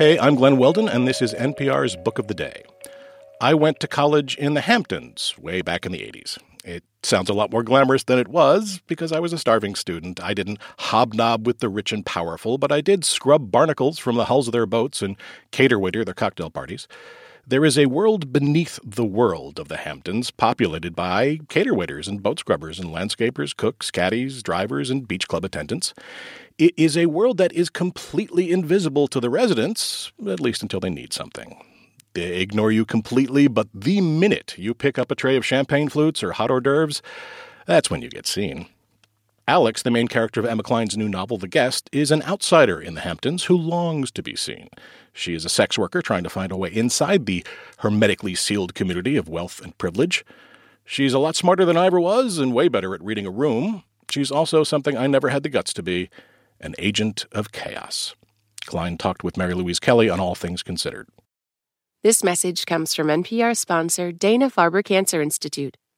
Hey, I'm Glenn Weldon, and this is NPR's Book of the Day. I went to college in the Hamptons way back in the 80s. It sounds a lot more glamorous than it was because I was a starving student. I didn't hobnob with the rich and powerful, but I did scrub barnacles from the hulls of their boats and cater waiter their cocktail parties. There is a world beneath the world of the Hamptons, populated by cater waiters and boat scrubbers and landscapers, cooks, caddies, drivers, and beach club attendants. It is a world that is completely invisible to the residents, at least until they need something. They ignore you completely, but the minute you pick up a tray of champagne flutes or hot hors d'oeuvres, that's when you get seen. Alex, the main character of Emma Cline's new novel, The Guest, is an outsider in the Hamptons who longs to be seen. She is a sex worker trying to find a way inside the hermetically sealed community of wealth and privilege. She's a lot smarter than I ever was and way better at reading a room. She's also something I never had the guts to be an agent of chaos. Cline talked with Mary Louise Kelly on All Things Considered. This message comes from NPR sponsor Dana Farber Cancer Institute.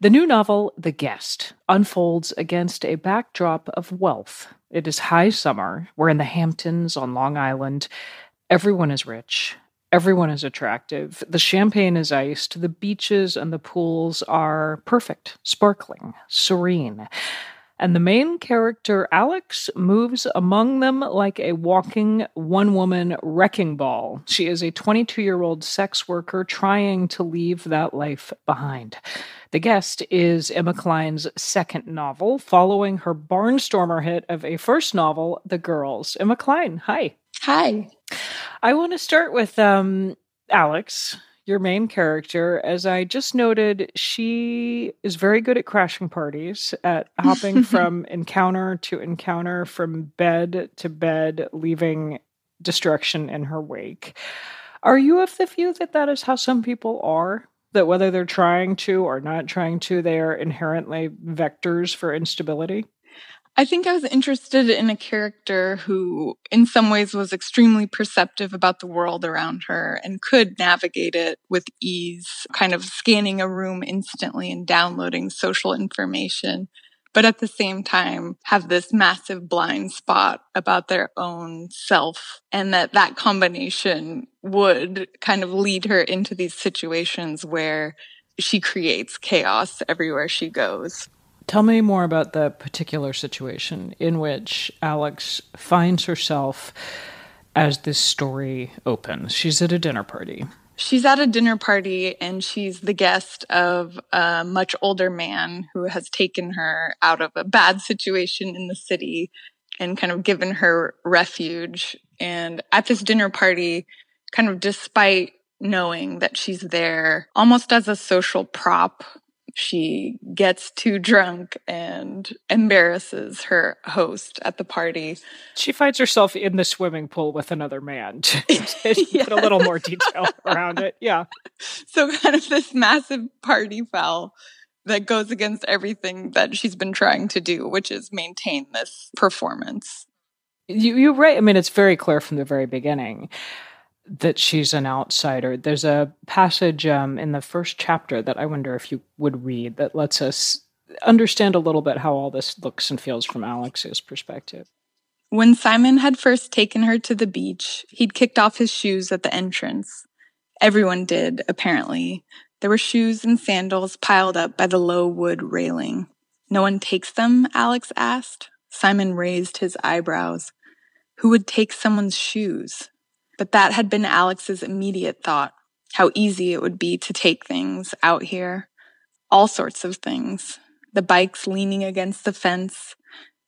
The new novel, The Guest, unfolds against a backdrop of wealth. It is high summer. We're in the Hamptons on Long Island. Everyone is rich. Everyone is attractive. The champagne is iced. The beaches and the pools are perfect, sparkling, serene. And the main character, Alex, moves among them like a walking one woman wrecking ball. She is a 22 year old sex worker trying to leave that life behind. The Guest is Emma Cline's second novel, following her barnstormer hit of a first novel, The Girls. Emma Cline, hi. Hi. I want to start with um, Alex, your main character. As I just noted, she is very good at crashing parties, at hopping from encounter to encounter, from bed to bed, leaving destruction in her wake. Are you of the view that that is how some people are? That whether they're trying to or not trying to, they are inherently vectors for instability? I think I was interested in a character who, in some ways, was extremely perceptive about the world around her and could navigate it with ease, kind of scanning a room instantly and downloading social information. But at the same time, have this massive blind spot about their own self, and that that combination would kind of lead her into these situations where she creates chaos everywhere she goes. Tell me more about the particular situation in which Alex finds herself as this story opens. She's at a dinner party. She's at a dinner party and she's the guest of a much older man who has taken her out of a bad situation in the city and kind of given her refuge. And at this dinner party, kind of despite knowing that she's there almost as a social prop she gets too drunk and embarrasses her host at the party. She finds herself in the swimming pool with another man yes. put a little more detail around it. Yeah. So, kind of this massive party foul that goes against everything that she's been trying to do, which is maintain this performance. You, you're right. I mean, it's very clear from the very beginning that she's an outsider. There's a passage um, in the first chapter that I wonder if you would read that lets us understand a little bit how all this looks and feels from Alex's perspective. When Simon had first taken her to the beach, he'd kicked off his shoes at the entrance. Everyone did, apparently. There were shoes and sandals piled up by the low wood railing. No one takes them? Alex asked. Simon raised his eyebrows. Who would take someone's shoes? But that had been Alex's immediate thought how easy it would be to take things out here. All sorts of things. The bikes leaning against the fence,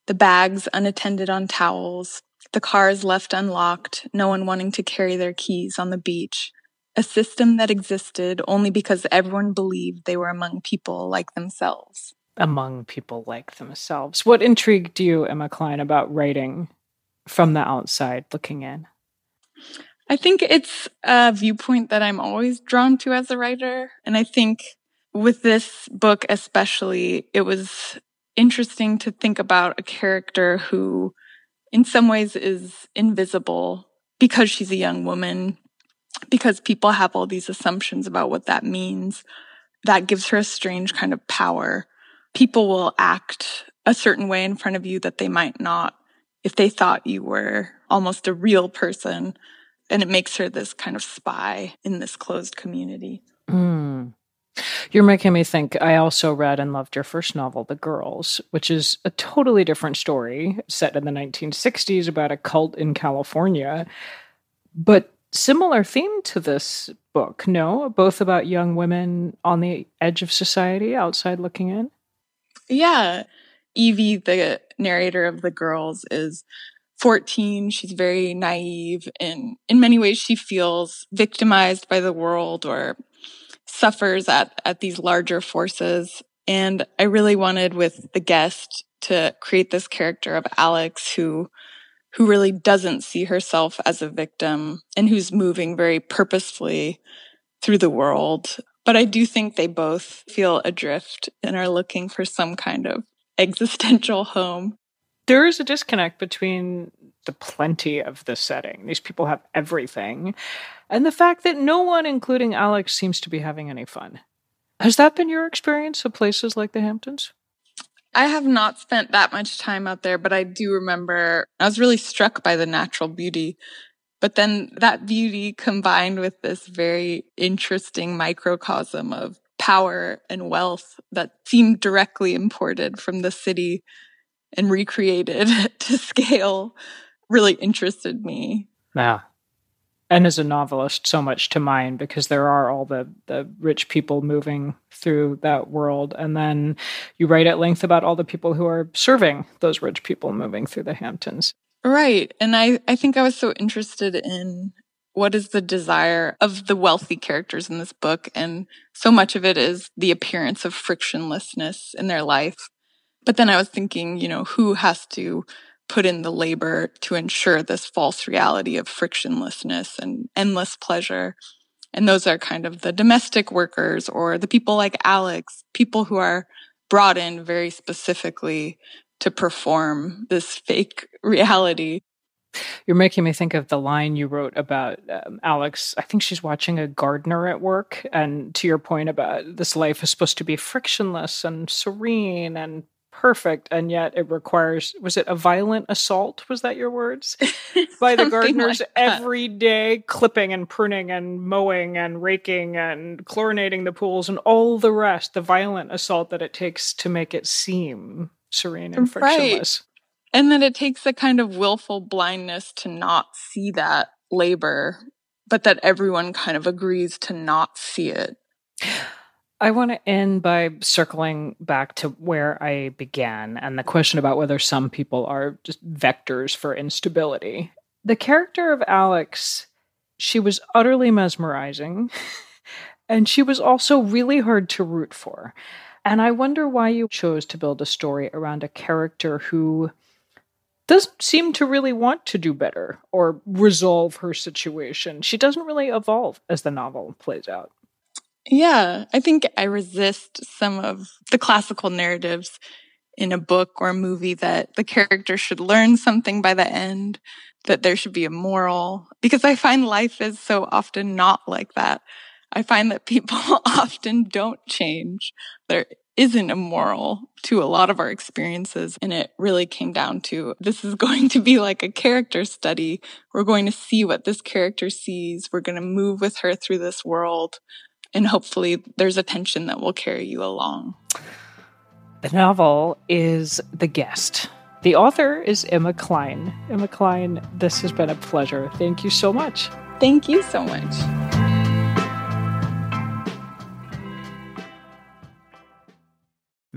the bags unattended on towels, the cars left unlocked, no one wanting to carry their keys on the beach. A system that existed only because everyone believed they were among people like themselves. Among people like themselves. What intrigued you, Emma Cline, about writing from the outside looking in? I think it's a viewpoint that I'm always drawn to as a writer. And I think with this book, especially, it was interesting to think about a character who, in some ways, is invisible because she's a young woman, because people have all these assumptions about what that means. That gives her a strange kind of power. People will act a certain way in front of you that they might not if they thought you were almost a real person and it makes her this kind of spy in this closed community. Mm. You're making me think. I also read and loved your first novel, The Girls, which is a totally different story set in the 1960s about a cult in California. But similar theme to this book, no? Both about young women on the edge of society, outside looking in? Yeah. Evie, the narrator of The Girls, is 14. She's very naive and in many ways she feels victimized by the world or suffers at, at these larger forces. And I really wanted with the guest to create this character of Alex who, who really doesn't see herself as a victim and who's moving very purposefully through the world. But I do think they both feel adrift and are looking for some kind of existential home there is a disconnect between the plenty of the setting. These people have everything, and the fact that no one, including Alex, seems to be having any fun. Has that been your experience of places like the Hamptons? I have not spent that much time out there, but I do remember I was really struck by the natural beauty. But then that beauty combined with this very interesting microcosm of power and wealth that seemed directly imported from the city and recreated to scale really interested me. Yeah. And as a novelist, so much to mind because there are all the, the rich people moving through that world. And then you write at length about all the people who are serving those rich people moving through the Hamptons. Right. And I, I think I was so interested in what is the desire of the wealthy characters in this book. And so much of it is the appearance of frictionlessness in their life. But then I was thinking, you know, who has to put in the labor to ensure this false reality of frictionlessness and endless pleasure? And those are kind of the domestic workers or the people like Alex, people who are brought in very specifically to perform this fake reality. You're making me think of the line you wrote about um, Alex. I think she's watching a gardener at work. And to your point about this life is supposed to be frictionless and serene and perfect and yet it requires was it a violent assault was that your words by the gardeners like every day clipping and pruning and mowing and raking and chlorinating the pools and all the rest the violent assault that it takes to make it seem serene and frictionless right. And then it takes a kind of willful blindness to not see that labor but that everyone kind of agrees to not see it I want to end by circling back to where I began and the question about whether some people are just vectors for instability. The character of Alex, she was utterly mesmerizing, and she was also really hard to root for. And I wonder why you chose to build a story around a character who doesn't seem to really want to do better or resolve her situation. She doesn't really evolve as the novel plays out. Yeah, I think I resist some of the classical narratives in a book or a movie that the character should learn something by the end, that there should be a moral, because I find life is so often not like that. I find that people often don't change. There isn't immoral to a lot of our experiences. And it really came down to this is going to be like a character study. We're going to see what this character sees. We're going to move with her through this world and hopefully there's a tension that will carry you along. The novel is The Guest. The author is Emma Cline. Emma Cline, this has been a pleasure. Thank you so much. Thank you so much.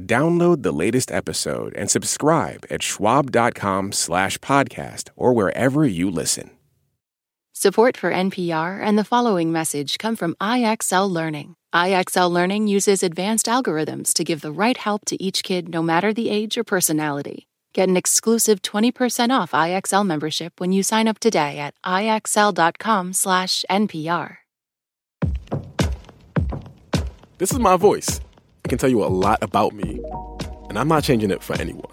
Download the latest episode and subscribe at schwab.com slash podcast or wherever you listen. Support for NPR and the following message come from IXL Learning. IXL Learning uses advanced algorithms to give the right help to each kid no matter the age or personality. Get an exclusive 20% off IXL membership when you sign up today at IXL.com slash NPR. This is my voice. Can tell you a lot about me, and I'm not changing it for anyone.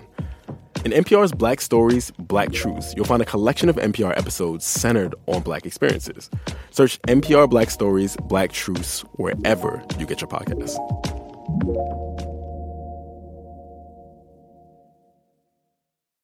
In NPR's Black Stories, Black Truths, you'll find a collection of NPR episodes centered on Black experiences. Search NPR Black Stories, Black Truths wherever you get your podcasts.